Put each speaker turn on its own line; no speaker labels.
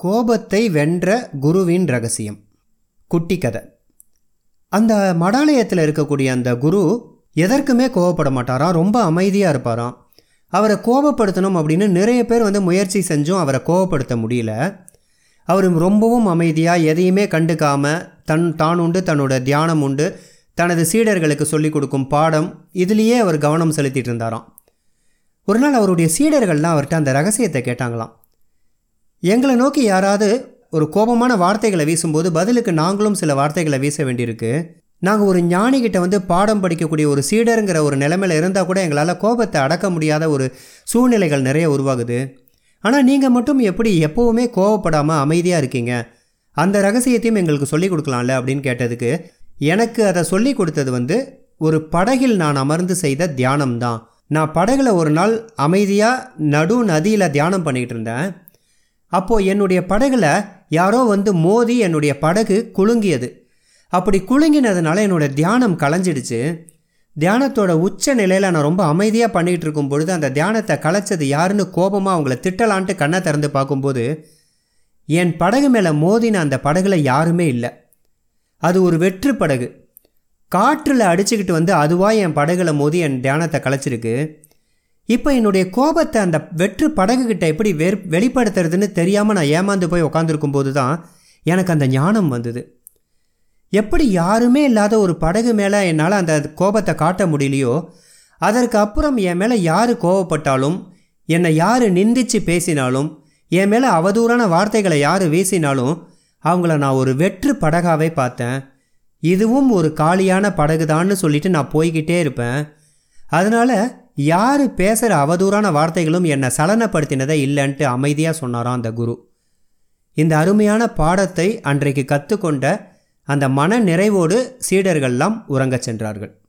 கோபத்தை வென்ற குருவின் ரகசியம். குட்டி கதை. அந்த மடாலயத்தில் இருக்கக்கூடிய அந்த குரு எதற்குமே கோவப்பட மாட்டாராம். ரொம்ப அமைதியாக இருப்பாராம். அவரை கோபப்படுத்தணும் அப்படின்னு நிறைய பேர் வந்து முயற்சி செஞ்சும் அவரை கோபப்படுத்த முடியல. அவர் ரொம்பவும் அமைதியாக எதையுமே கண்டுக்காமல் தன் தான் உண்டு தன்னோட தியானம் உண்டு தனது சீடர்களுக்கு சொல்லிக் கொடுக்கும் பாடம் இதுலேயே அவர் கவனம் செலுத்திட்டு இருந்தாராம். ஒரு நாள் அவருடைய சீடர்கள்லாம் அவர்கிட்ட அந்த ரகசியத்தை கேட்டாங்களாம். எங்களை நோக்கி யாராவது ஒரு கோபமான வார்த்தைகளை வீசும்போது பதிலுக்கு நாங்களும் சில வார்த்தைகளை வீச வேண்டியிருக்கு. நாங்கள் ஒரு ஞானிகிட்ட வந்து பாடம் படிக்கக்கூடிய ஒரு சீடருங்கிற ஒரு நிலைமையில் இருந்தால் கூட எங்களால் கோபத்தை அடக்க முடியாத ஒரு சூழ்நிலைகள் நிறைய உருவாகுது. ஆனால் நீங்கள் மட்டும் எப்படி எப்போவுமே கோவப்படாமல் அமைதியாக இருக்கீங்க? அந்த ரகசியத்தையும் எங்களுக்கு சொல்லிக் கொடுக்கலாம்ல அப்படின்னு கேட்டதுக்கு எனக்கு அதை சொல்லி கொடுத்தது வந்து ஒரு படகில் நான் அமர்ந்து செய்த தியானம் தான் நான் படகுல ஒரு நாள் அமைதியாக நடு நதியில் தியானம் பண்ணிக்கிட்டு இருந்தேன். அப்போது என்னுடைய படகுல யாரோ வந்து மோதி என்னுடைய படகு குலுங்கியது. அப்படி குலுங்கினதுனால என்னோடய தியானம் கலைஞ்சிடுச்சு. தியானத்தோட உச்ச நிலையில் நான் ரொம்ப அமைதியாக பண்ணிகிட்டு இருக்கும் பொழுது அந்த தியானத்தை கலைச்சது யாருன்னு கோபமாக அவங்கள திட்டலான்ட்டு கண்ணை திறந்து பார்க்கும்போது என் படகு மேலே மோதின அந்த படகுல யாருமே இல்லை. அது ஒரு வெற்று படகு. காற்றில் அடிச்சுக்கிட்டு வந்து அதுவாக என் படகுல மோதி என் தியானத்தை கலைச்சிருக்கு. இப்போ என்னுடைய கோபத்தை அந்த வெற்று படகுகிட்ட எப்படி வெ வெளிப்படுத்துறதுன்னு தெரியாமல் நான் ஏமாந்து போய் உக்காந்துருக்கும் போது தான் எனக்கு அந்த ஞானம் வந்தது. எப்படி யாருமே இல்லாத ஒரு படகு மேலே என்னால் அந்த கோபத்தை காட்ட முடியலையோ அதற்கு அப்புறம் என் மேலே யார் கோவப்பட்டாலும் என்னை யார் நிந்திச்சு பேசினாலும் என் மேலே அவதூறான வார்த்தைகளை யார் வீசினாலும் அவங்கள நான் ஒரு வெற்று படகாவே பார்த்தேன். இதுவும் ஒரு காலியான படகுதான்னு சொல்லிட்டு நான் போய்கிட்டே இருப்பேன். அதனால் யார் பேசுகிற அவதூறான வார்த்தைகளும் என்னை சலனப்படுத்தினதை இல்லைன்ட்டு அமைதியாக சொன்னாராம் அந்த குரு. இந்த அருமையான பாடத்தை அன்றைக்கு கற்றுக்கொண்ட அந்த மன நிறைவோடு சீடர்கள்லாம் உறங்கச் சென்றார்கள்.